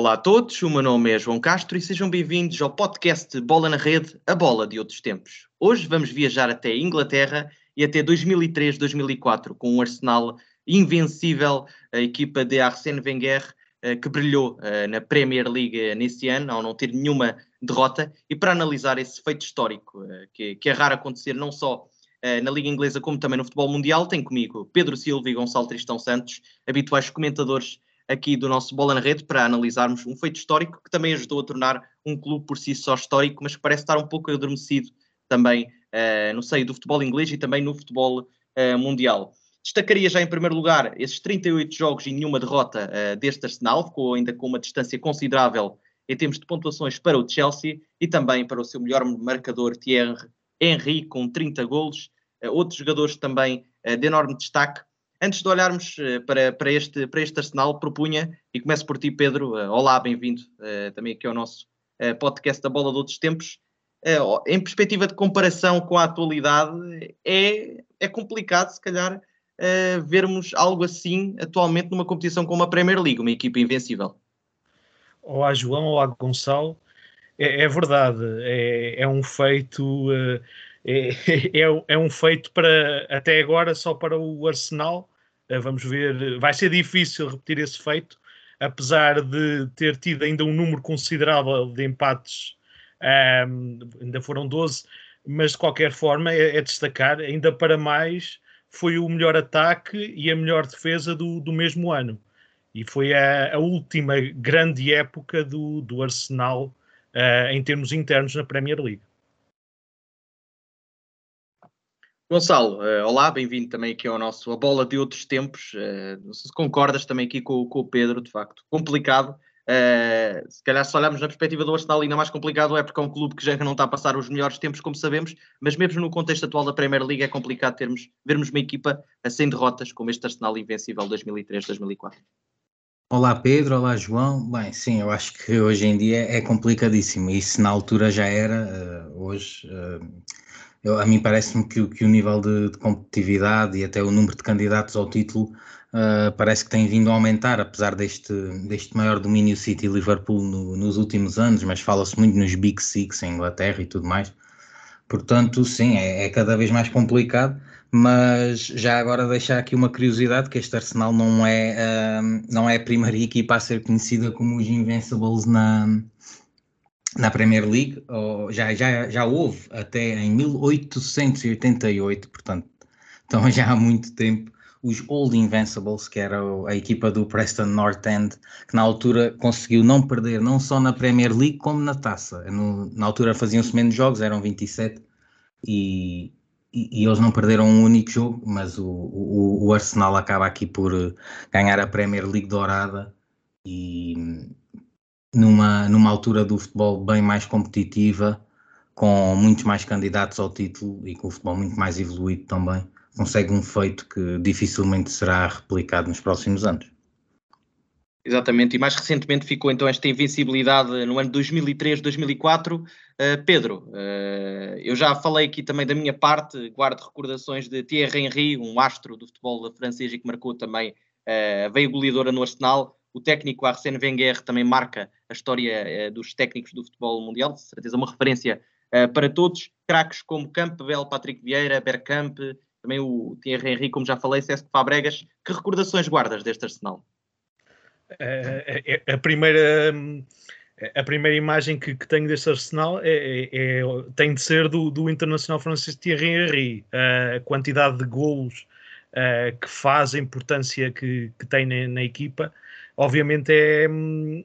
Olá a todos, o meu nome é João Castro e sejam bem-vindos ao podcast Bola na Rede, a bola de outros tempos. Hoje vamos viajar até Inglaterra e até 2003-2004 com um Arsenal invencível, a equipa de Arsène Wenger, eh, que brilhou eh, na Premier League nesse ano, ao não ter nenhuma derrota, e para analisar esse feito histórico, eh, que, é raro acontecer não só na Liga Inglesa como também no futebol mundial, tem comigo Pedro Silva e Gonçalo Tristão Santos, habituais comentadores aqui do nosso Bola na Rede, para analisarmos um feito histórico que também ajudou a tornar um clube por si só histórico, mas que parece estar um pouco adormecido também uh, no seio do futebol inglês e também no futebol uh, mundial. Destacaria já em primeiro lugar esses 38 jogos e nenhuma derrota uh, deste Arsenal, ficou ainda com uma distância considerável em termos de pontuações para o Chelsea e também para o seu melhor marcador Thierry Henry com 30 golos. Uh, outros jogadores também uh, de enorme destaque. Antes de olharmos para, para, este, para este Arsenal, propunha, e começo por ti, Pedro. olá, bem-vindo também aqui ao nosso podcast da Bola de Outros Tempos. em perspectiva de comparação com a atualidade, é, é complicado, se calhar, vermos algo assim atualmente numa competição como a Premier League, uma equipa invencível. Olá João, olá Gonçalo. É, é verdade, é, é, um feito, é, é, é, um feito para até agora só para o Arsenal. Uh, vamos ver, vai ser difícil repetir esse feito, apesar de ter tido ainda um número considerável de empates, um, ainda foram 12, mas de qualquer forma é, é destacar, ainda para mais foi o melhor ataque e a melhor defesa do, do mesmo ano. E foi a, a última grande época do, do Arsenal uh, em termos internos na Premier League. Gonçalo, uh, olá, bem-vindo também aqui ao nosso A Bola de Outros Tempos. Uh, não sei se concordas também aqui com, com o Pedro, de facto, complicado Uh, se calhar, se olharmos na perspectiva do Arsenal, ainda mais complicado é porque é um clube que já não está a passar os melhores tempos, como sabemos, mas mesmo no contexto atual da Premier League é complicado termos, vermos uma equipa 100 derrotas, como este Arsenal invencível 2003-2004. Olá Pedro, olá João. Bem, sim, eu acho que hoje em dia é complicadíssimo. Isso na altura já era, hoje. Eu, a mim parece-me que, que, o nível de, de, competitividade e até o número de candidatos ao título uh, parece que tem vindo a aumentar, apesar deste, deste maior domínio City e Liverpool no, nos últimos anos, mas fala-se muito nos Big Six em Inglaterra e tudo mais. Portanto, sim, é, é, cada vez mais complicado, mas já agora deixar aqui uma curiosidade, que este Arsenal não é, uh, não é a primeira equipa a ser conhecida como os Invincibles na, na Premier League, já, já, já houve até em 1888, portanto, então já há muito tempo, os Old Invincibles, que era a equipa do Preston North End, que na altura conseguiu não perder não só na Premier League como na taça. No, na altura faziam-se menos jogos, eram 27, e, e, e, eles não perderam um único jogo, mas o, o, o, Arsenal acaba aqui por eh, ganhar a Premier League dourada e numa, numa altura do futebol bem mais competitiva, com muitos mais candidatos ao título e com o futebol muito mais evoluído também consegue um feito que dificilmente será replicado nos próximos anos. Exatamente, e mais recentemente ficou então esta invencibilidade no ano 2003-2004. Uh, Pedro, uh, eu já falei aqui também da minha parte, guardo recordações de Thierry Henry, um astro do futebol francês e que marcou também uh, veia goleadora no Arsenal. O técnico Arsène Wenger também marca a história uh, dos técnicos do futebol mundial, de certeza uma referência para todos. Craques como Campbell, Patrick Vieira, Bergkamp, também o Thierry Henry, como já falei, César Fabregas. Que recordações guardas deste Arsenal? É, a primeira a primeira imagem que, que tenho deste Arsenal é, é, é, tem de ser do, do internacional francês Thierry Henry. A quantidade de golos que faz, a importância que, que tem na, na, equipa, obviamente é,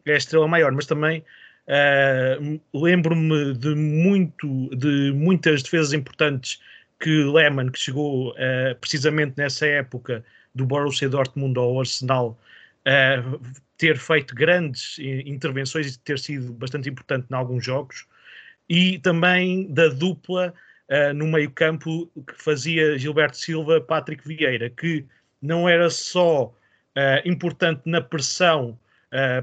é a estrela maior, mas também uh, lembro-me de, muito, de muitas defesas importantes que Lehmann, que chegou uh, precisamente nessa época do Borussia Dortmund ao Arsenal, uh, ter feito grandes intervenções e ter sido bastante importante em alguns jogos, e também da dupla uh, no meio-campo que fazia Gilberto Silva, Patrick Vieira, que não era só importante na pressão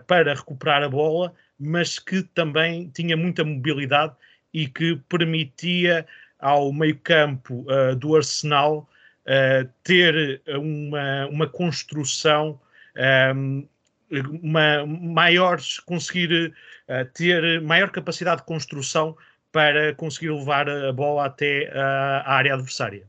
para recuperar a bola, mas que também tinha muita mobilidade e que permitia ao meio-campo uh, do Arsenal uh, ter uma, uma construção um, uma maiores, conseguir uh, ter maior capacidade de construção para conseguir levar a bola até a área adversária.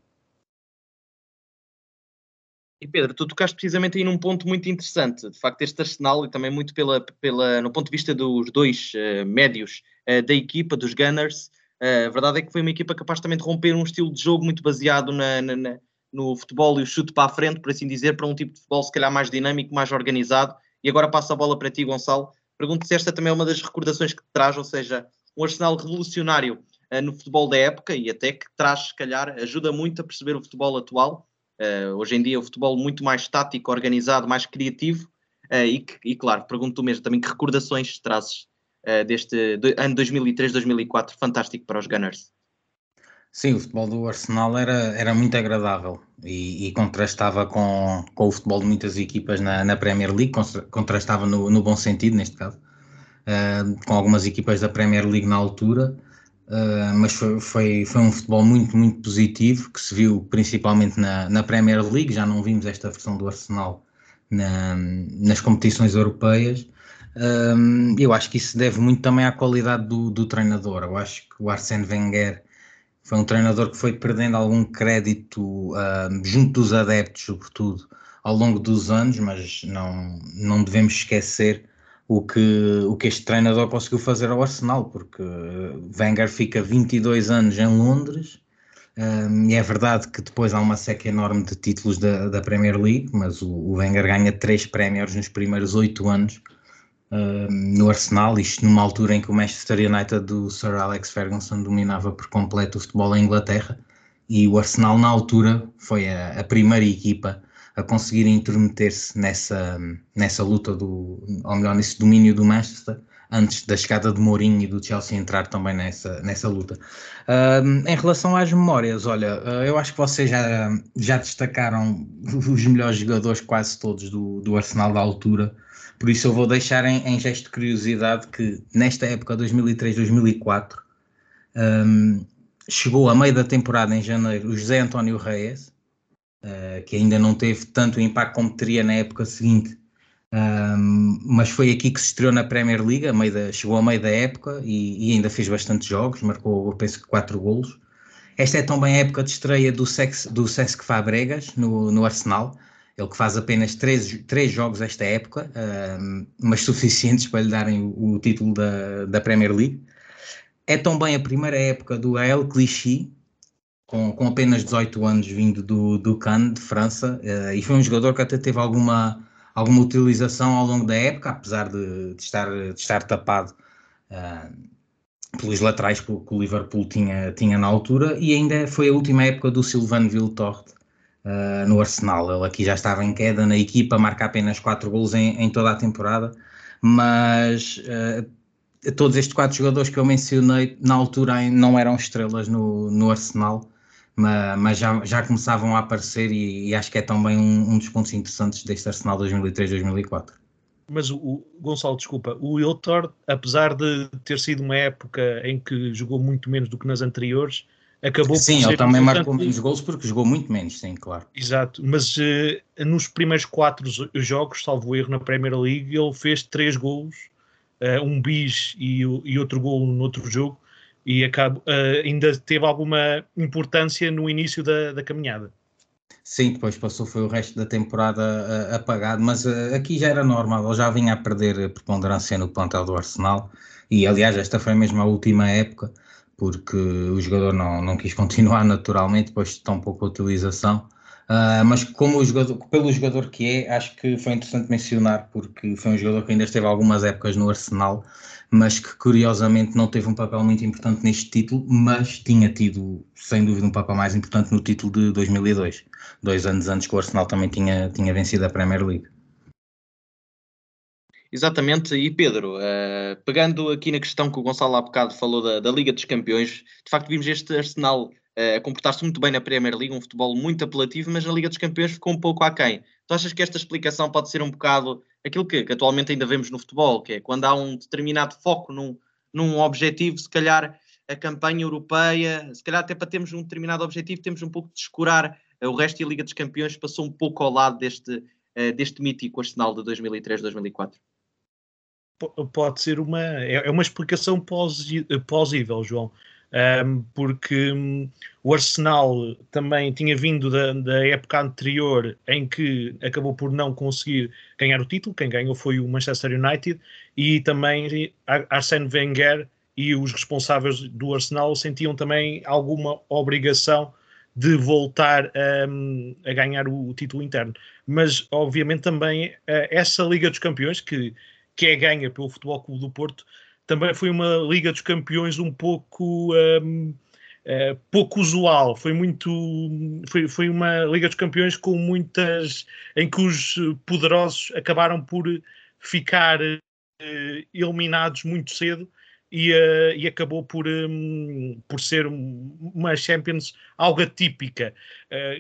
E Pedro, tu tocaste precisamente aí num ponto muito interessante. De facto, este Arsenal, e também muito pela, pela, no ponto de vista dos dois uh, médios uh, da equipa, dos Gunners, uh, a verdade é que foi uma equipa capaz também de romper um estilo de jogo muito baseado na, na, na, no futebol e o chute para a frente, por assim dizer, para um tipo de futebol se calhar mais dinâmico, mais organizado. E agora passo a bola para ti, Gonçalo. Pergunto se esta também é uma das recordações que te traz, ou seja, um Arsenal revolucionário no futebol da época e até que traz, se calhar, ajuda muito a perceber o futebol atual Uh, hoje em dia o futebol muito mais tático, organizado, mais criativo uh, e, e, claro, pergunto mesmo também que recordações trazes uh, deste do, ano 2003-2004 fantástico para os Gunners. Sim, o futebol do Arsenal era, era muito agradável e, e contrastava com, com o futebol de muitas equipas na, na Premier League, contrastava no, no bom sentido neste caso, com algumas equipas da Premier League na altura Uh, mas foi, foi, foi, um futebol muito, muito positivo que se viu principalmente na, na Premier League. Já não vimos esta versão do Arsenal na, nas competições europeias. Uh, eu acho que isso deve muito também à qualidade do, do, treinador. Eu acho que o Arsène Wenger foi um treinador que foi perdendo algum crédito uh, junto dos adeptos, sobretudo ao longo dos anos, mas não, não devemos esquecer o que, o que este treinador conseguiu fazer ao Arsenal, porque Wenger fica 22 anos em Londres, um, e é verdade que depois há uma seca enorme de títulos da, da Premier League, mas o, o Wenger ganha três prémios nos primeiros oito anos um, no Arsenal, isto numa altura em que o Manchester United do Sir Alex Ferguson dominava por completo o futebol em Inglaterra, e o Arsenal na altura foi a, a primeira equipa a conseguir intrometer-se nessa, nessa luta, do, ou melhor, nesse domínio do Manchester, antes da chegada de Mourinho e do Chelsea entrar também nessa, nessa luta. Em relação às memórias, olha, uh, eu acho que vocês já, já destacaram os melhores jogadores, quase todos, do, do Arsenal da altura, por isso eu vou deixar em, em gesto de curiosidade que nesta época, 2003-2004, um, chegou a meio da temporada, em janeiro, o José António Reis, uh, que ainda não teve tanto impacto como teria na época seguinte, um, mas foi aqui que se estreou na Premier League, a meio da, chegou a meio da época e, e ainda fez bastantes jogos, marcou, eu penso que 4 golos. Esta é também a época de estreia do, Sex, do Cesc Fabregas no, no Arsenal, ele que faz apenas 3, três jogos esta época, um, mas suficientes para lhe darem o, o título da, da Premier League. É também a primeira época do El Clichy, com, com apenas 18 anos, vindo do, do Cannes, de França, uh, e foi um jogador que até teve alguma, alguma utilização ao longo da época, apesar de, de estar, de estar tapado uh, pelos laterais que, o Liverpool tinha, tinha na altura, e ainda foi a última época do Sylvain Viltort uh, no Arsenal. Ele aqui já estava em queda na equipa, marca apenas 4 gols em, em toda a temporada, mas todos estes quatro jogadores que eu mencionei na altura não eram estrelas no, no Arsenal mas, mas já, já começavam a aparecer e, e acho que é também um, um, dos pontos interessantes deste Arsenal 2003-2004. Mas o, Gonçalo, desculpa, o Wiltor, apesar de ter sido uma época em que jogou muito menos do que nas anteriores, acabou sim, por. Sim, ele também marcou menos gols porque jogou muito menos, sim, claro. Exato, mas uh, nos primeiros quatro jogos, salvo erro, na Premier League, ele fez três gols, uh, um bis e, e outro gol no outro jogo e acabo, uh, ainda teve alguma importância no início da, da, caminhada. Sim, depois passou, foi o resto da temporada uh, apagado, mas uh, aqui já era normal, ele já vinha a perder preponderância no plantel do Arsenal, e aliás esta foi mesmo a última época, porque o jogador não, não quis continuar naturalmente, depois de tão pouca utilização, Uh, mas como jogador, pelo jogador que é, acho que foi interessante mencionar, porque foi um jogador que ainda esteve algumas épocas no Arsenal mas que curiosamente não teve um papel muito importante neste título, mas tinha tido, sem dúvida, um papel mais importante no título de 2002, dois anos antes que o Arsenal também tinha, tinha vencido a Premier League. Exatamente, e Pedro, uh, pegando aqui na questão que o Gonçalo há bocado falou da, da Liga dos Campeões, de facto vimos este Arsenal uh, comportar-se muito bem na Premier League, um futebol muito apelativo, mas na Liga dos Campeões ficou um pouco aquém. Tu achas que esta explicação pode ser um bocado aquilo que, que, atualmente ainda vemos no futebol, que é quando há um determinado foco num, num objetivo, se calhar a campanha europeia, se calhar até para termos um determinado objetivo, temos um pouco de descurar o resto e a Liga dos Campeões passou um pouco ao lado deste, uh, deste mítico Arsenal de 2003-2004? Pode ser uma, é, é uma explicação plausível, João um, porque um, o Arsenal também tinha vindo da, da, época anterior em que acabou por não conseguir ganhar o título, quem ganhou foi o Manchester United, e também Arsène Wenger e os responsáveis do Arsenal sentiam também alguma obrigação de voltar um, a ganhar o, o, título interno. Mas, obviamente, também uh, essa Liga dos Campeões, que, que é ganha pelo Futebol Clube do Porto, também foi uma Liga dos Campeões um pouco um, uh, eh, pouco usual. Foi muito foi, foi uma Liga dos Campeões com muitas em que os poderosos acabaram por ficar uh, eliminados muito cedo e, uh, e acabou por, um, por ser uma Champions algo atípica.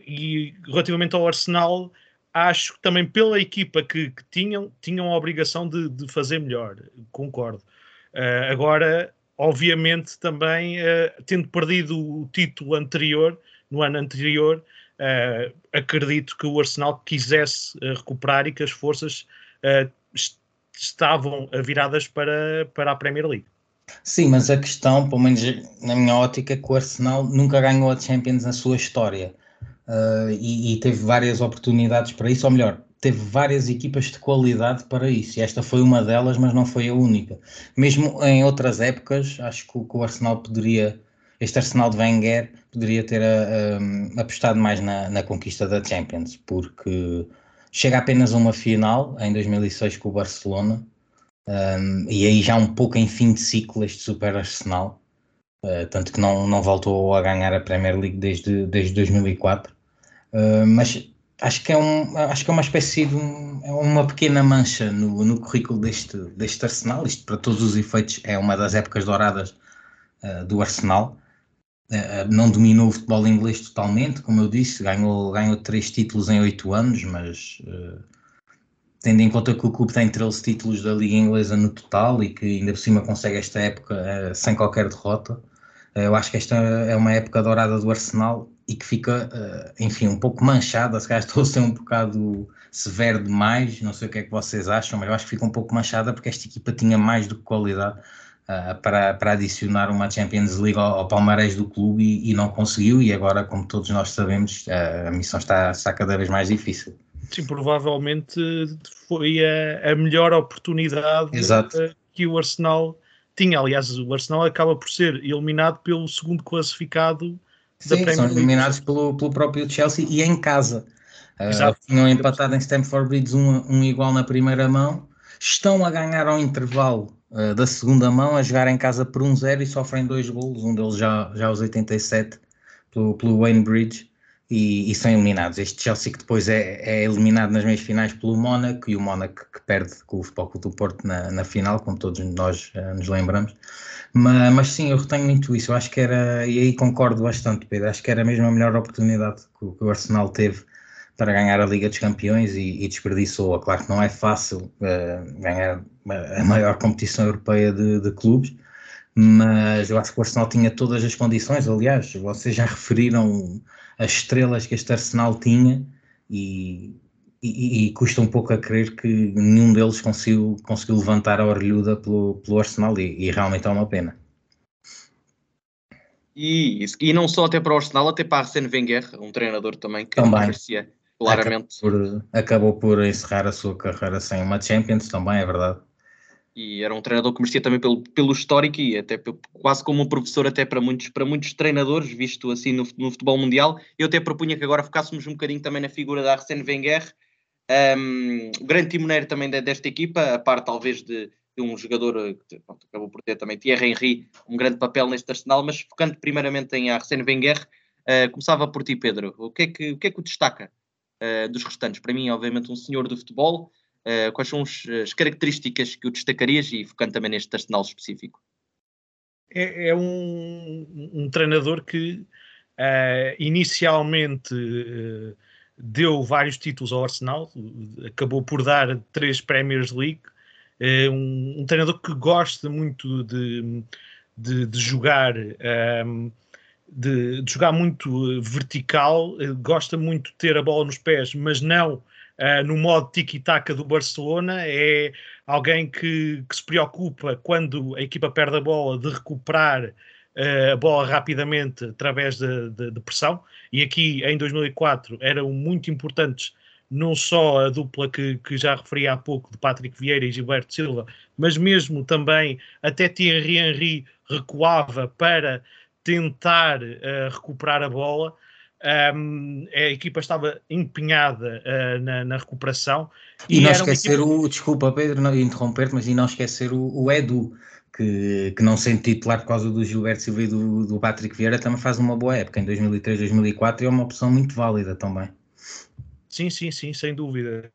e relativamente ao Arsenal, acho que também pela equipa que, que tinham, tinham a obrigação de, de fazer melhor, concordo. Uh, agora, obviamente, também uh, tendo perdido o título anterior, no ano anterior, uh, acredito que o Arsenal quisesse recuperar e que as forças estavam viradas para, para a Premier League. Sim, mas a questão, pelo menos na minha ótica, é que o Arsenal nunca ganhou a Champions na sua história. Uh, e, e, teve várias oportunidades para isso, ou melhor, teve várias equipas de qualidade para isso, esta foi uma delas, mas não foi a única. Mesmo em outras épocas, acho que, o Arsenal poderia, este Arsenal de Wenger, poderia ter uh, apostado mais na, na, conquista da Champions, porque chega apenas uma final em 2006 com o Barcelona, um, e aí já um pouco em fim de ciclo este Super Arsenal, uh, tanto que não, não voltou a ganhar a Premier League desde, desde 2004. Uh, mas acho que é um acho que é uma espécie de um, é uma pequena mancha no, no currículo deste deste Arsenal. Isto para todos os efeitos é uma das épocas douradas uh, do Arsenal. Uh, não dominou o futebol inglês totalmente como eu disse. Ganhou ganhou três títulos em oito anos mas uh, tendo em conta que o clube tem 13 títulos da liga inglesa no total e que ainda por cima consegue esta época sem qualquer derrota eu acho que esta é uma época dourada do Arsenal e que fica, uh, enfim, um pouco manchada. Se calhar estou a ser um bocado severo demais, não sei o que é que vocês acham, mas eu acho que fica um pouco manchada porque esta equipa tinha mais do que qualidade uh, para, para adicionar uma Champions League ao, ao palmarés do clube e, e, não conseguiu. E agora, como todos nós sabemos, uh, a missão está, está cada vez mais difícil. Sim, provavelmente foi a, a melhor oportunidade que o Arsenal tinha. Aliás, o Arsenal acaba por ser eliminado pelo segundo classificado Sim, são eliminados pelo, pelo próprio Chelsea e em casa. Uh, tinham empatado em Stamford Bridge um, um igual na primeira mão, estão a ganhar ao intervalo uh, da segunda mão, a jogar em casa por 1-0 um e sofrem dois golos, um deles já, já aos 87 pelo, pelo Wayne Bridge e, e, são eliminados. Este Chelsea que depois é, é eliminado nas meias finais pelo Mónaco e o Mónaco que perde com o Futebol Clube do Porto na, na final, como todos nós uh, nos lembramos. Mas, mas, sim, eu retenho muito isso. Eu acho que era, e aí concordo bastante, Pedro. Acho que era mesmo a melhor oportunidade que, que o Arsenal teve para ganhar a Liga dos Campeões e, e desperdiçou-a. Claro que não é fácil uh, ganhar a maior competição europeia de, de, clubes, mas eu acho que o Arsenal tinha todas as condições. Aliás, vocês já referiram as estrelas que este Arsenal tinha e, e, e, custa um pouco a crer que nenhum deles conseguiu, conseguiu levantar a orelhuda pelo, pelo Arsenal e, e realmente é uma pena. E, e não só até para o Arsenal, até para Arsene Wenger, um treinador também que também. merecia claramente. Acabou por, acabou por encerrar a sua carreira sem uma Champions, também é verdade. E era um treinador que merecia também pelo, pelo histórico e até quase como um professor até para muitos, para muitos treinadores, visto assim no, no futebol mundial. Eu até propunha que agora focássemos um bocadinho também na figura da Arsene Wenger, um, o grande timoneiro também desta equipa, a par talvez de, de um jogador eh, que pronto, acabou por ter também, Thierry Henry, um grande papel neste Arsenal, mas focando primeiramente em Arsene Wenger, uh, começava por ti, Pedro. O que é que o, que é que o destaca uh, dos restantes? Para mim, obviamente, um senhor do futebol. Uh, quais são as características que o destacarias e focando também neste Arsenal específico? É, é um, um, treinador que inicialmente deu vários títulos ao Arsenal, acabou por dar três Premiers League. É um, um treinador que gosta muito de, de, de jogar. Um, ehm, de, de, jogar muito vertical, gosta muito de ter a bola nos pés, mas não uh, no modo tiki-taka do Barcelona, é alguém que, que, se preocupa quando a equipa perde a bola de recuperar uh, a bola rapidamente através de, de, de, pressão. E aqui em 2004 eram muito importantes não só a dupla que, que já referi há pouco de Patrick Vieira e Gilberto Silva, mas mesmo também até Thierry Henry recuava para tentar uh, recuperar a bola. Um, a equipa estava empenhada uh, na, na, recuperação. E, e não esquecer equipa... o, desculpa Pedro, não interromper mas e não esquecer o, o Edu, que, que não sendo titular por causa do Gilberto Silva e do, do Patrick Vieira, também faz uma boa época em 2003, 2004 e é uma opção muito válida também. Sim, sim, sim, sem dúvida.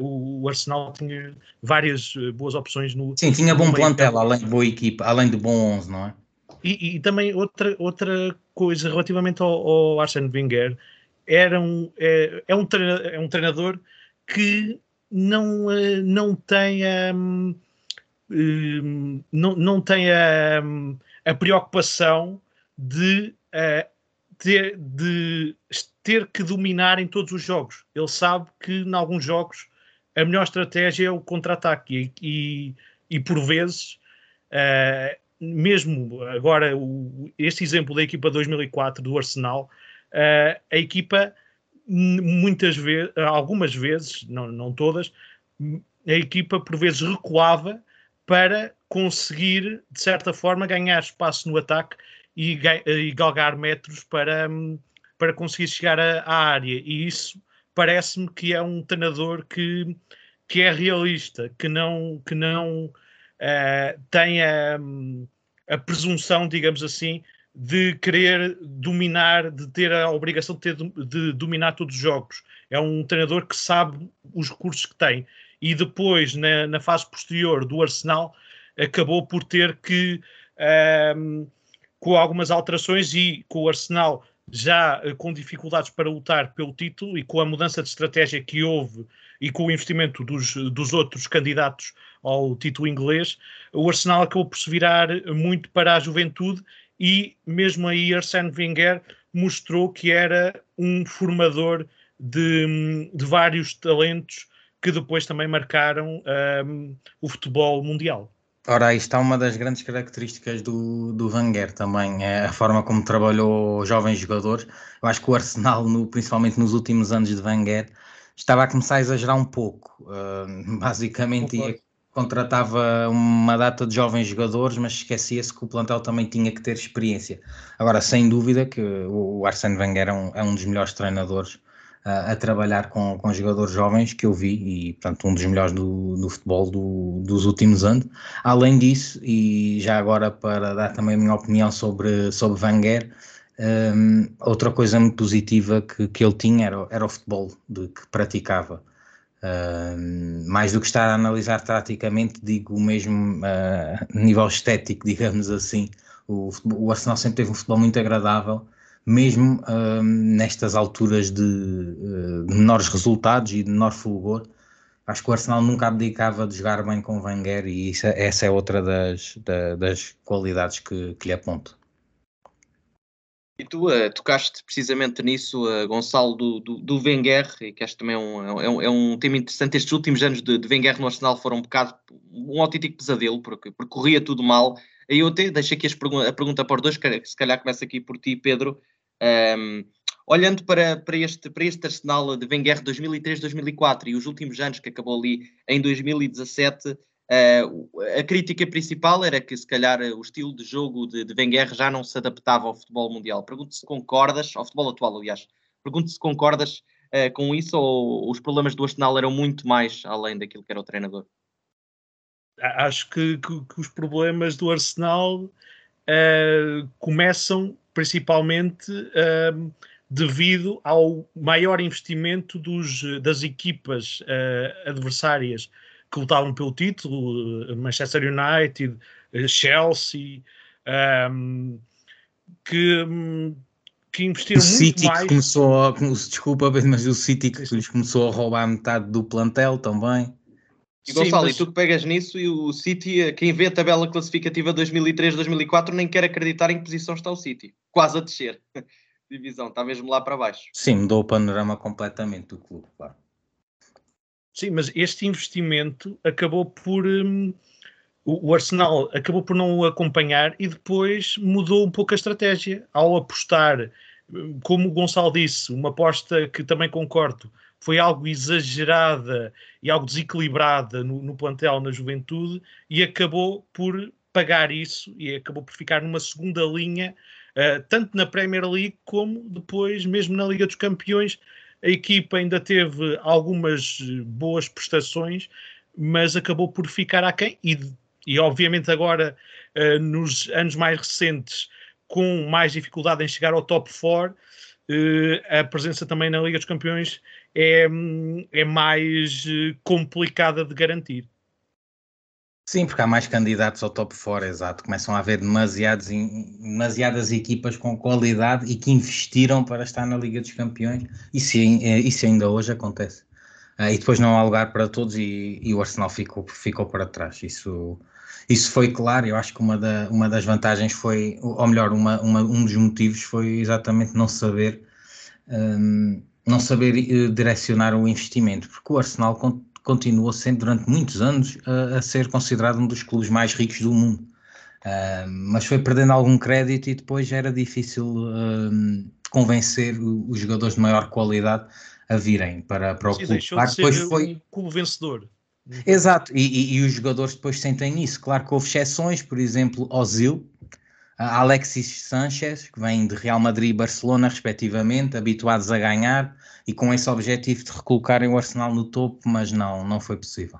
O, o Arsenal tinha várias eh, boas opções no. Sim, tinha bom plantel, além de boa equipa, além de bom 11, não é? E, e, também outra, outra coisa relativamente ao, ao Arsene Wenger, era um, é, é, um treinador, é um treinador que não, eh, não tem, um, não, não tem a, hum, a preocupação de, uh, ter, de ter que dominar em todos os jogos. Ele sabe que em alguns jogos a melhor estratégia é o contra-ataque e, e, e, por vezes uh, mesmo agora, o, este exemplo da equipa 2004 do Arsenal, a equipa muitas vezes, algumas vezes, não, não todas, a equipa por vezes recuava para conseguir, de certa forma, ganhar espaço no ataque e, e galgar metros para, para conseguir chegar à área. E isso parece-me que é um treinador que, que é realista, que não, que não uh, tem a, a presunção, digamos assim, de querer dominar, de ter a obrigação de, ter, de dominar todos os jogos. É um treinador que sabe os recursos que tem. E depois, na, na fase posterior do Arsenal, acabou por ter que, um, com algumas alterações e com o Arsenal já uh, com dificuldades para lutar pelo título e com a mudança de estratégia que houve e com o investimento dos, dos outros candidatos ao título inglês, o Arsenal acabou por se virar muito para a juventude e mesmo aí Arsène Wenger mostrou que era um formador de, de vários talentos que depois também marcaram um, o futebol mundial. Ora, aí está uma das grandes características do, do Wenger também, é a forma como trabalhou jovens jogadores. Eu acho que o Arsenal, no, principalmente nos últimos anos de Wenger, estava a começar a exagerar um pouco. Uh, basicamente, ia, contratava uma data de jovens jogadores, mas esquecia-se que o plantel também tinha que ter experiência. Agora, sem dúvida que o Arsene Wenger é um, é um dos melhores treinadores a trabalhar com, com jogadores jovens que eu vi e, portanto, um dos melhores do, do futebol do, dos últimos anos. Além disso, e já agora para dar também a minha opinião sobre, sobre Wenger, um, outra coisa muito positiva que, que ele tinha era, era o futebol de, que praticava. Uh, mais do que estar a analisar taticamente, digo mesmo uh, nível estético, digamos assim. O, o, Arsenal sempre teve um futebol muito agradável, mesmo uh, nestas alturas de, uh, de, menores resultados e de menor fulgor. Acho que o Arsenal nunca abdicava de jogar bem com Wenger e isso, essa é outra das, da, das qualidades que, que lhe aponto. E tu uh, tocaste precisamente nisso, uh, Gonçalo, do, do, do Wenger, e que acho também é um, é, um, é um tema interessante. Estes últimos anos de, de Wenger no Arsenal foram um bocado um autêntico pesadelo, porque, porque corria tudo mal. Aí eu até deixo aqui pergun a pergunta para os dois, que se calhar começa aqui por ti, Pedro. Um, olhando para, para, este, para este Arsenal de Wenger 2003-2004 e os últimos anos que acabou ali em 2017, Uh, a crítica principal era que, se calhar, o estilo de jogo de, de Wenger já não se adaptava ao futebol mundial. Pergunto se concordas, ao futebol atual, aliás. Pergunto se concordas uh, com isso ou os problemas do Arsenal eram muito mais além daquilo que era o treinador? Acho que, que, que os problemas do Arsenal uh, começam principalmente devido ao maior investimento dos, das equipas adversárias que lutavam pelo título, eh, Manchester United, Chelsea, um, que, hum, que investiram o City muito mais. Que começou a, desculpa, mas o City que lhes começou a roubar metade do plantel também. E Gonçalo, mas... e tu que pegas nisso e o City, eh, quem vê a tabela classificativa 2003-2004 nem quer acreditar em que posição está o City. Quase a descer. Divisão, está mesmo lá para baixo. Sim, mudou o panorama completamente do clube, claro. Sim, mas este investimento acabou por. Um, o Arsenal acabou por não o acompanhar e depois mudou um pouco a estratégia ao apostar, hum, como o Gonçalo disse, uma aposta que também concordo, foi algo exagerada e algo desequilibrada no, no plantel, na juventude, e acabou por pagar isso e acabou por ficar numa segunda linha, uh, tanto na Premier League como depois, mesmo na Liga dos Campeões. A equipa ainda teve algumas boas prestações, mas acabou por ficar aquém. E, e obviamente, agora, uh, nos anos mais recentes, com mais dificuldade em chegar ao top 4, uh, a presença também na Liga dos Campeões é, é mais complicada de garantir. Sim, porque há mais candidatos ao top 4, exato. Começam a haver demasiados, demasiadas equipas com qualidade e que investiram para estar na Liga dos Campeões. Isso, eh, isso ainda hoje acontece. Uh, e depois não há lugar para todos e, e, o Arsenal ficou, ficou para trás. Isso, isso foi claro. Eu acho que uma, da, uma das vantagens foi, ou melhor, uma, uma, um dos motivos foi exatamente não saber, um, não saber uh, direcionar o investimento, porque o Arsenal continuou sempre durante muitos anos a, a ser considerado um dos clubes mais ricos do mundo. Uh, mas foi perdendo algum crédito e depois era difícil uh, convencer os jogadores de maior qualidade a virem para, para o Sim, clube. Claro, depois foi um clube vencedor. Exato, e, e, e, os jogadores depois sentem isso. Claro que houve exceções, por exemplo, Ozil, Alexis Sanchez, que vem de Real Madrid e Barcelona, respectivamente, habituados a ganhar e com esse objetivo de recolocarem o Arsenal no topo, mas não, não foi possível.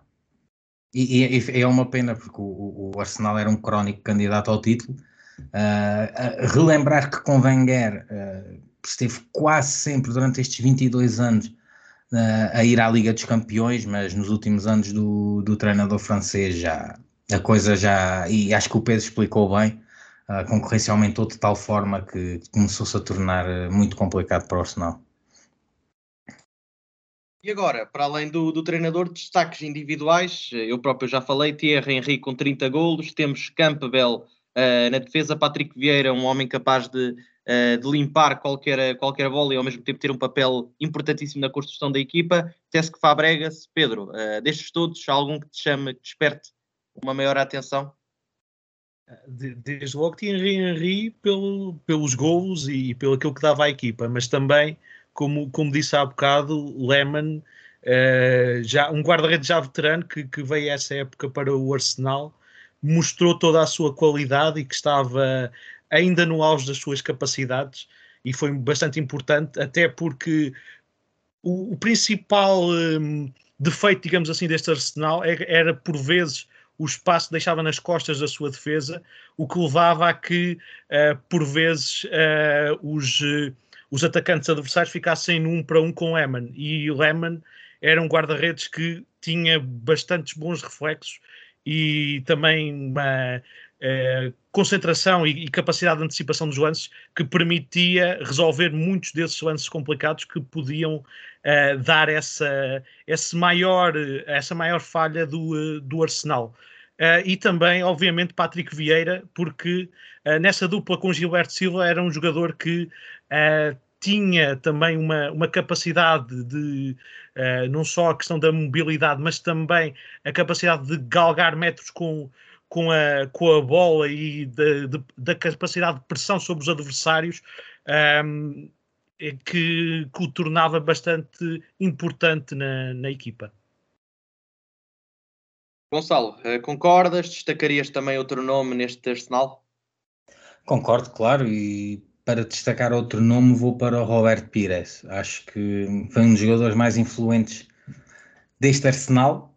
E, e, é uma pena, porque o, o, Arsenal era um crónico candidato ao título. Uh, relembrar que com Wenger uh, esteve quase sempre durante estes 22 anos uh, a ir à Liga dos Campeões, mas nos últimos anos do, do treinador francês já a coisa já, e acho que o Pedro explicou bem, a concorrência aumentou de tal forma que começou-se a tornar eh, muito complicado para o Arsenal. E agora, para além do, do, treinador, destaques individuais, eu próprio já falei, Thierry Henry com 30 golos, temos Campbell uh, na defesa, Patrick Vieira, um homem capaz de, uh, de, limpar qualquer, qualquer bola e ao mesmo tempo ter um papel importantíssimo na construção da equipa, Tesco Fabregas, Pedro, uh, destes todos, algum que te chame, que desperte uma maior atenção? Desde logo tinha Henry pelo, pelos golos e pelo aquilo que dava à equipa, mas também, como, como disse há bocado, Lehmann, uh, já, um guarda-redes já veterano que, que veio essa época para o Arsenal, mostrou toda a sua qualidade e que estava ainda no auge das suas capacidades e foi bastante importante, até porque o, o principal um, defeito, digamos assim, deste Arsenal era, era por vezes o espaço deixava nas costas da sua defesa, o que levava a que, uh, por vezes, uh, os, uh, os atacantes adversários ficassem num para um com Lehmann. E Lehmann era um guarda-redes que tinha bastantes bons reflexos e também uma concentração e, e, capacidade de antecipação dos lances que permitia resolver muitos desses lances complicados que podiam dar essa, esse maior, essa maior falha do, do Arsenal. Uh, e também, obviamente, Patrick Vieira, porque uh, nessa dupla com Gilberto Silva era um jogador que uh, tinha também uma, uma capacidade de não só a questão da mobilidade, mas também a capacidade de galgar metros com, com, a, com a bola e de, de, da capacidade de pressão sobre os adversários. Um, ehm, que, que, o tornava bastante importante na, na equipa. Gonçalo, eh, concordas? Destacarias também outro nome neste arsenal? Concordo, claro, e para destacar outro nome vou para o Roberto Pires. Acho que foi um dos jogadores mais influentes deste arsenal,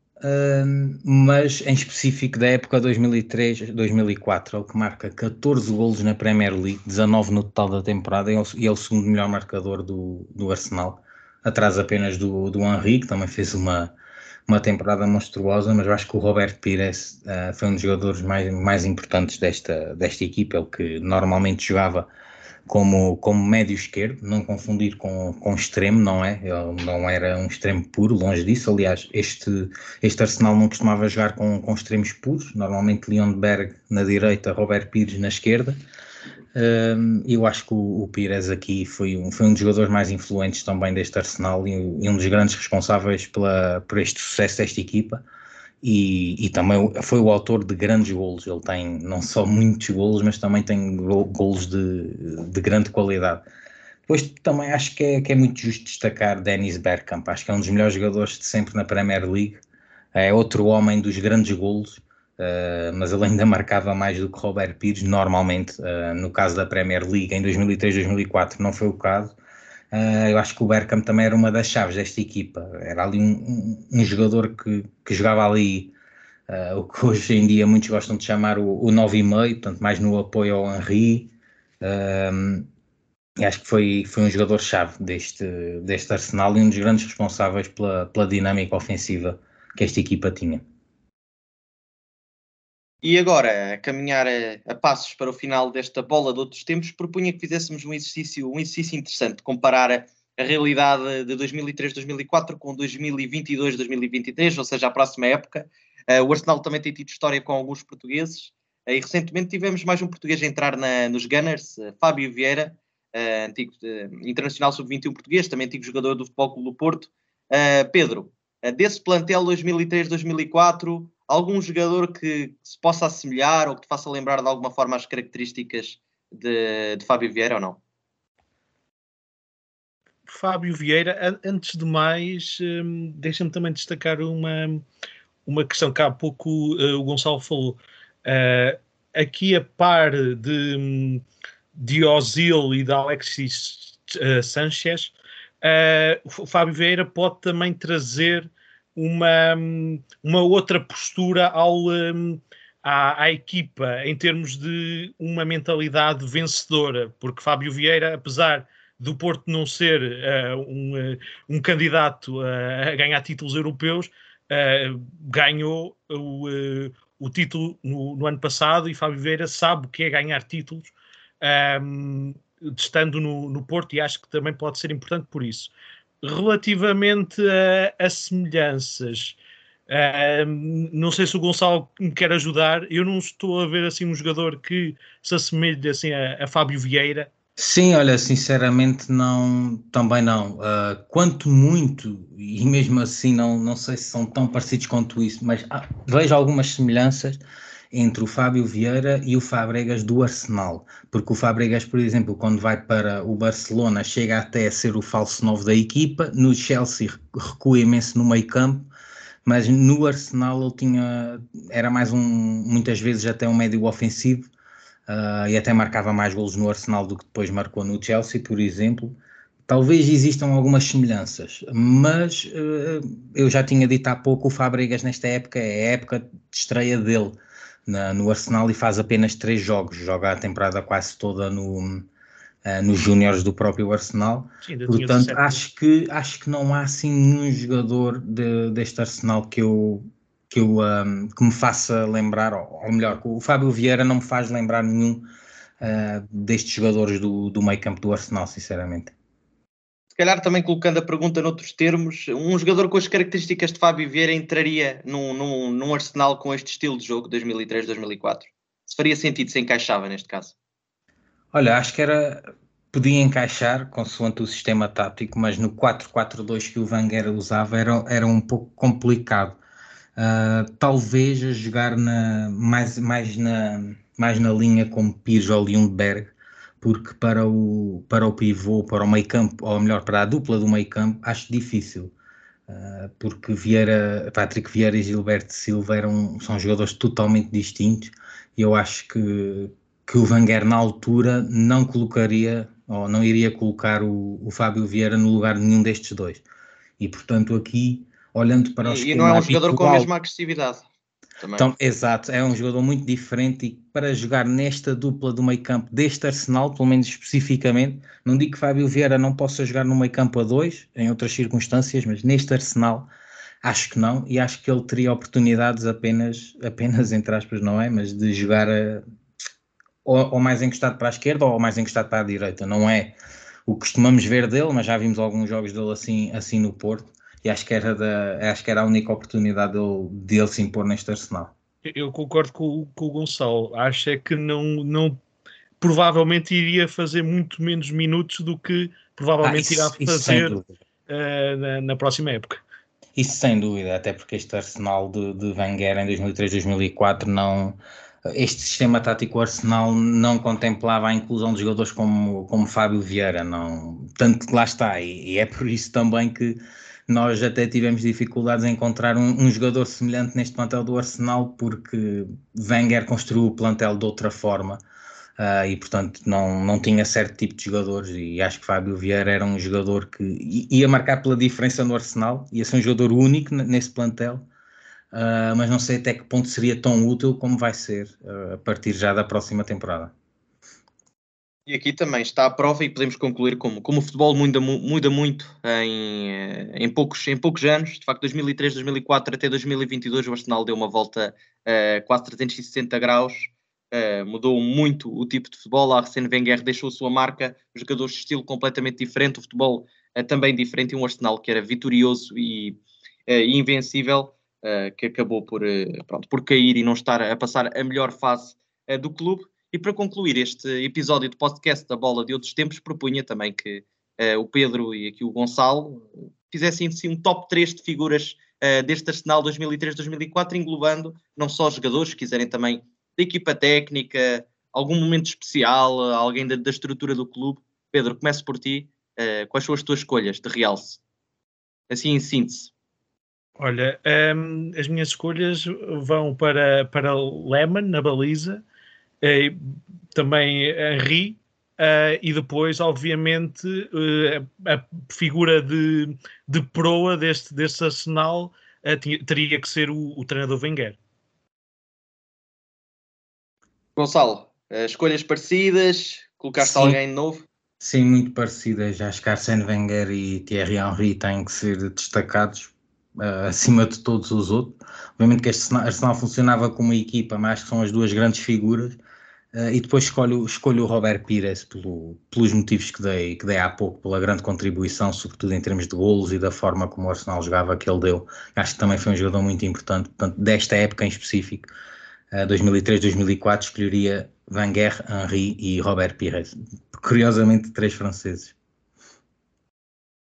mas em específico da época 2003-2004, ele que marca 14 golos na Premier League, 19 no total da temporada e é o segundo melhor marcador do, do Arsenal, atrás apenas do, do Henry, que também fez uma uma temporada monstruosa, mas eu acho que o Roberto Pires uh, foi um dos jogadores mais, mais importantes desta, desta equipa, ele que normalmente jogava como, como médio esquerdo, não confundir com, com extremo, não é? Ele não era um extremo puro, longe disso. Aliás, este, este Arsenal não costumava jogar com, com extremos puros, normalmente Leon Berg na direita, Robert Pires na esquerda. Um, eu acho que o, o, Pires aqui foi um, foi um dos jogadores mais influentes também deste Arsenal e, e um dos grandes responsáveis pela, por este sucesso desta equipa. E, e, também foi o autor de grandes golos. Ele tem não só muitos golos, mas também tem golos de, de grande qualidade. Depois também acho que é, que é muito justo destacar Dennis Bergkamp. Acho que é um dos melhores jogadores de sempre na Premier League. É outro homem dos grandes golos Uh, mas ele ainda marcava mais do que Robert Pires, normalmente, uh, no caso da Premier League, em 2003-2004 não foi o caso. Uh, eu acho que o Bergkamp também era uma das chaves desta equipa, era ali um, um, um jogador que, que jogava ali o que hoje em dia muitos gostam de chamar o, o 9,5, portanto mais no apoio ao Henry, e acho que foi, foi um jogador-chave deste, deste Arsenal e um dos grandes responsáveis pela, pela dinâmica ofensiva que esta equipa tinha. E agora, a caminhar a, a, passos para o final desta bola de outros tempos, propunha que fizéssemos um exercício, um exercício interessante, comparar a, a realidade de 2003-2004 com 2022-2023, ou seja, a próxima época. Uh, o Arsenal também tem tido história com alguns portugueses, uh, e recentemente tivemos mais um português a entrar na, nos Gunners, uh, Fábio Vieira, antigo internacional sub-21 português, também antigo jogador do Futebol Clube do Porto. Pedro, desse plantel 2003-2004, algum jogador que se possa assemelhar ou que te faça lembrar de alguma forma as características de, de Fábio Vieira ou não? Fábio Vieira, antes de mais, hum, deixa-me também destacar uma, uma questão que há pouco uh, o Gonçalo falou. Uh, aqui a par de, hum, de Ozil e de Alexis uh, Sanchez, o Fábio Vieira pode também trazer uma, uma outra postura ao, à, à, equipa em termos de uma mentalidade vencedora, porque Fábio Vieira, apesar do Porto não ser uh, um, uh, um candidato a ganhar títulos europeus, uh, ganhou o, o título no, no, ano passado e Fábio Vieira sabe o que é ganhar títulos. Um, estando no, no Porto e acho que também pode ser importante por isso relativamente a, a semelhanças, uh, não sei se o Gonçalo me quer ajudar. Eu não estou a ver assim um jogador que se assemelhe assim a, a Fábio Vieira. Sim, olha, sinceramente não, também não. Uh, quanto muito, e mesmo assim não, não sei se são tão parecidos quanto isso, mas ah, vejo algumas semelhanças entre o Fábio Vieira e o Fábregas do Arsenal, porque o Fábregas, por exemplo, quando vai para o Barcelona, chega até a ser o falso novo da equipa, no Chelsea recua imenso no meio campo, mas no Arsenal ele tinha, era mais um, muitas vezes até um médio ofensivo, uh, e até marcava mais golos no Arsenal do que depois marcou no Chelsea, por exemplo. Talvez existam algumas semelhanças, mas uh, eu já tinha dito há pouco, o Fábregas nesta época é a época de estreia dele, na, no Arsenal e faz apenas três jogos, joga a temporada quase toda no, uh, nos júniores do próprio Arsenal. Sim, Portanto, acho que, acho que não há assim nenhum jogador de, deste Arsenal que eu, que, eu, um, que me faça lembrar, ou, ou, melhor, o Fábio Vieira não me faz lembrar nenhum uh, destes jogadores do, do meio campo do Arsenal, sinceramente se calhar também colocando a pergunta noutros termos, um jogador com as características de Fábio Vieira entraria num, num, num Arsenal com este estilo de jogo 2003-2004? Se faria sentido, se encaixava neste caso? Olha, acho que era podia encaixar consoante o sistema tático, mas no 4-4-2 que o Wenger usava era, era um pouco complicado. Uh, talvez a jogar na, mais, mais, na, mais na linha como Pires ou Lundberg, porque para o, para o pivô, para o meio campo, ou melhor, para a dupla do meio campo, acho difícil. Uh, porque Vieira, Patrick Vieira e Gilberto Silva eram, são jogadores totalmente distintos e eu acho que, que o Wenger na altura não colocaria ou não iria colocar o, o Fábio Vieira no lugar de nenhum destes dois. E portanto aqui, olhando para os... E, e não é um jogador com a mesma agressividade. Então, exato, é um jogador muito diferente e para jogar nesta dupla do meio campo deste Arsenal, pelo menos especificamente, não digo que Fábio Vieira não possa jogar no meio campo a dois, em outras circunstâncias, mas neste Arsenal acho que não, e acho que ele teria oportunidades apenas, apenas entre aspas, não é? Mas de jogar a, ou, ou mais encostado para a esquerda ou mais encostado para a direita, não é o que costumamos ver dele, mas já vimos alguns jogos dele assim, assim no Porto e acho que era, da, acho que era a única oportunidade dele, dele se impor neste Arsenal. Eu concordo com, com o Gonçalo. Acho é que não, não provavelmente iria fazer muito menos minutos do que provavelmente ah, isso, irá fazer uh, na, na, próxima época. Isso sem dúvida, até porque este Arsenal de, de Wenger em 2003-2004 não este sistema tático Arsenal não contemplava a inclusão de jogadores como, como Fábio Vieira, não, tanto que lá está, e, e é por isso também que nós até tivemos dificuldades em encontrar um, um, jogador semelhante neste plantel do Arsenal, porque Wenger construiu o plantel de outra forma uh, e, portanto, não, não tinha certo tipo de jogadores. E acho que Fábio Vieira era um jogador que ia marcar pela diferença no Arsenal, ia ser um jogador único nesse plantel. Uh, mas não sei até que ponto seria tão útil como vai ser uh, a partir já da próxima temporada. E aqui também está a prova e podemos concluir como, como o futebol muda, muda muito em, eh, em, poucos, em poucos anos. De facto, 2003, 2004 até 2022 o Arsenal deu uma volta uh, quase 360 graus. Uh, mudou muito o tipo de futebol. A Arsene Wenger deixou a sua marca, os jogadores de estilo completamente diferente, o futebol uh, também diferente e um Arsenal que era vitorioso e, e invencível, que acabou por, pronto, por cair e não estar a passar a melhor fase do clube e para concluir este episódio de podcast da Bola de Outros Tempos, propunha também que uh, o Pedro e aqui o Gonçalo fizessem assim um top 3 de figuras uh, deste Arsenal 2003-2004, englobando não só jogadores, se quiserem também da equipa técnica, algum momento especial, alguém da, da estrutura do clube. Pedro, começo por ti. Uh, quais são as tuas escolhas de realce? Assim em síntese. Olha, um, as minhas escolhas vão para, para Lehmann na baliza, também Henri, Uh, e depois, obviamente, uh, a figura de, de proa deste, deste Arsenal uh, tinha, teria que ser o, o treinador Wenger. Gonçalo, escolhas parecidas? Colocaste Sim. alguém novo? Sim, muito parecidas. Acho que Arsene Wenger e Thierry Henry têm que ser destacados acima de todos os outros. Obviamente que este Arsenal funcionava como uma equipa, mas que são as duas grandes figuras Uh, e depois escolho, escolho o Robert Pires pelo, pelos motivos que dei, que dei há pouco, pela grande contribuição, sobretudo em termos de golos e da forma como o Arsenal jogava que ele deu. Acho que também foi um jogador muito importante. Portanto, desta época em específico, uh, 2003-2004, escolheria Wenger, Henry e Robert Pires. Curiosamente, três franceses.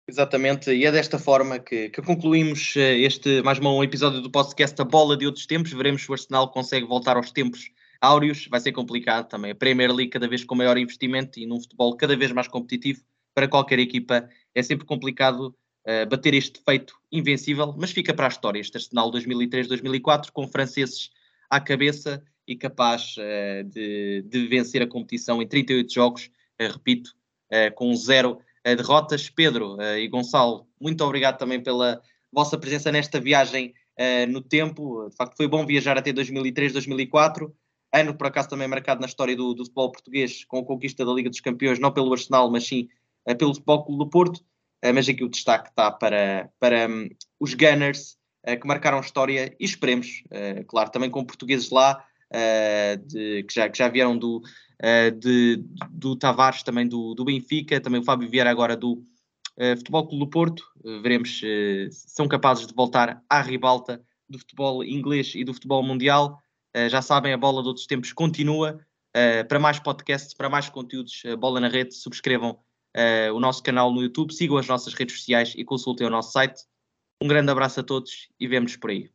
Exatamente, e é desta forma que, que concluímos eh, este mais um episódio do podcast A Bola de Outros Tempos. Veremos se o Arsenal consegue voltar aos tempos áureos, vai ser complicado também. A Premier League cada vez com maior investimento e num futebol cada vez mais competitivo para qualquer equipa é sempre complicado uh, bater este feito invencível, mas fica para a história este Arsenal 2003-2004 com franceses à cabeça e capaz uh, de, de, vencer a competição em 38 jogos, uh, repito, com zero derrotas. Pedro e Gonçalo, muito obrigado também pela vossa presença nesta viagem no tempo. De facto, foi bom viajar até 2003-2004 ano por acaso também marcado na história do, do, futebol português, com a conquista da Liga dos Campeões, não pelo Arsenal, mas sim uh, pelo Futebol Clube do Porto. Uh, mas aqui o destaque está para, para um, os Gunners, uh, que marcaram história e esperemos, claro, também com portugueses lá, de, que, já, que já vieram do, de, do Tavares, também do, do Benfica, também o Fábio Vieira agora do Futebol Clube do Porto. veremos se são capazes de voltar à ribalta do futebol inglês e do futebol mundial. Eh, já sabem, a bola de outros tempos continua. Para mais podcasts, para mais conteúdos, Bola na Rede, subscrevam o nosso canal no YouTube, sigam as nossas redes sociais e consultem o nosso site. Um grande abraço a todos e vemos por aí.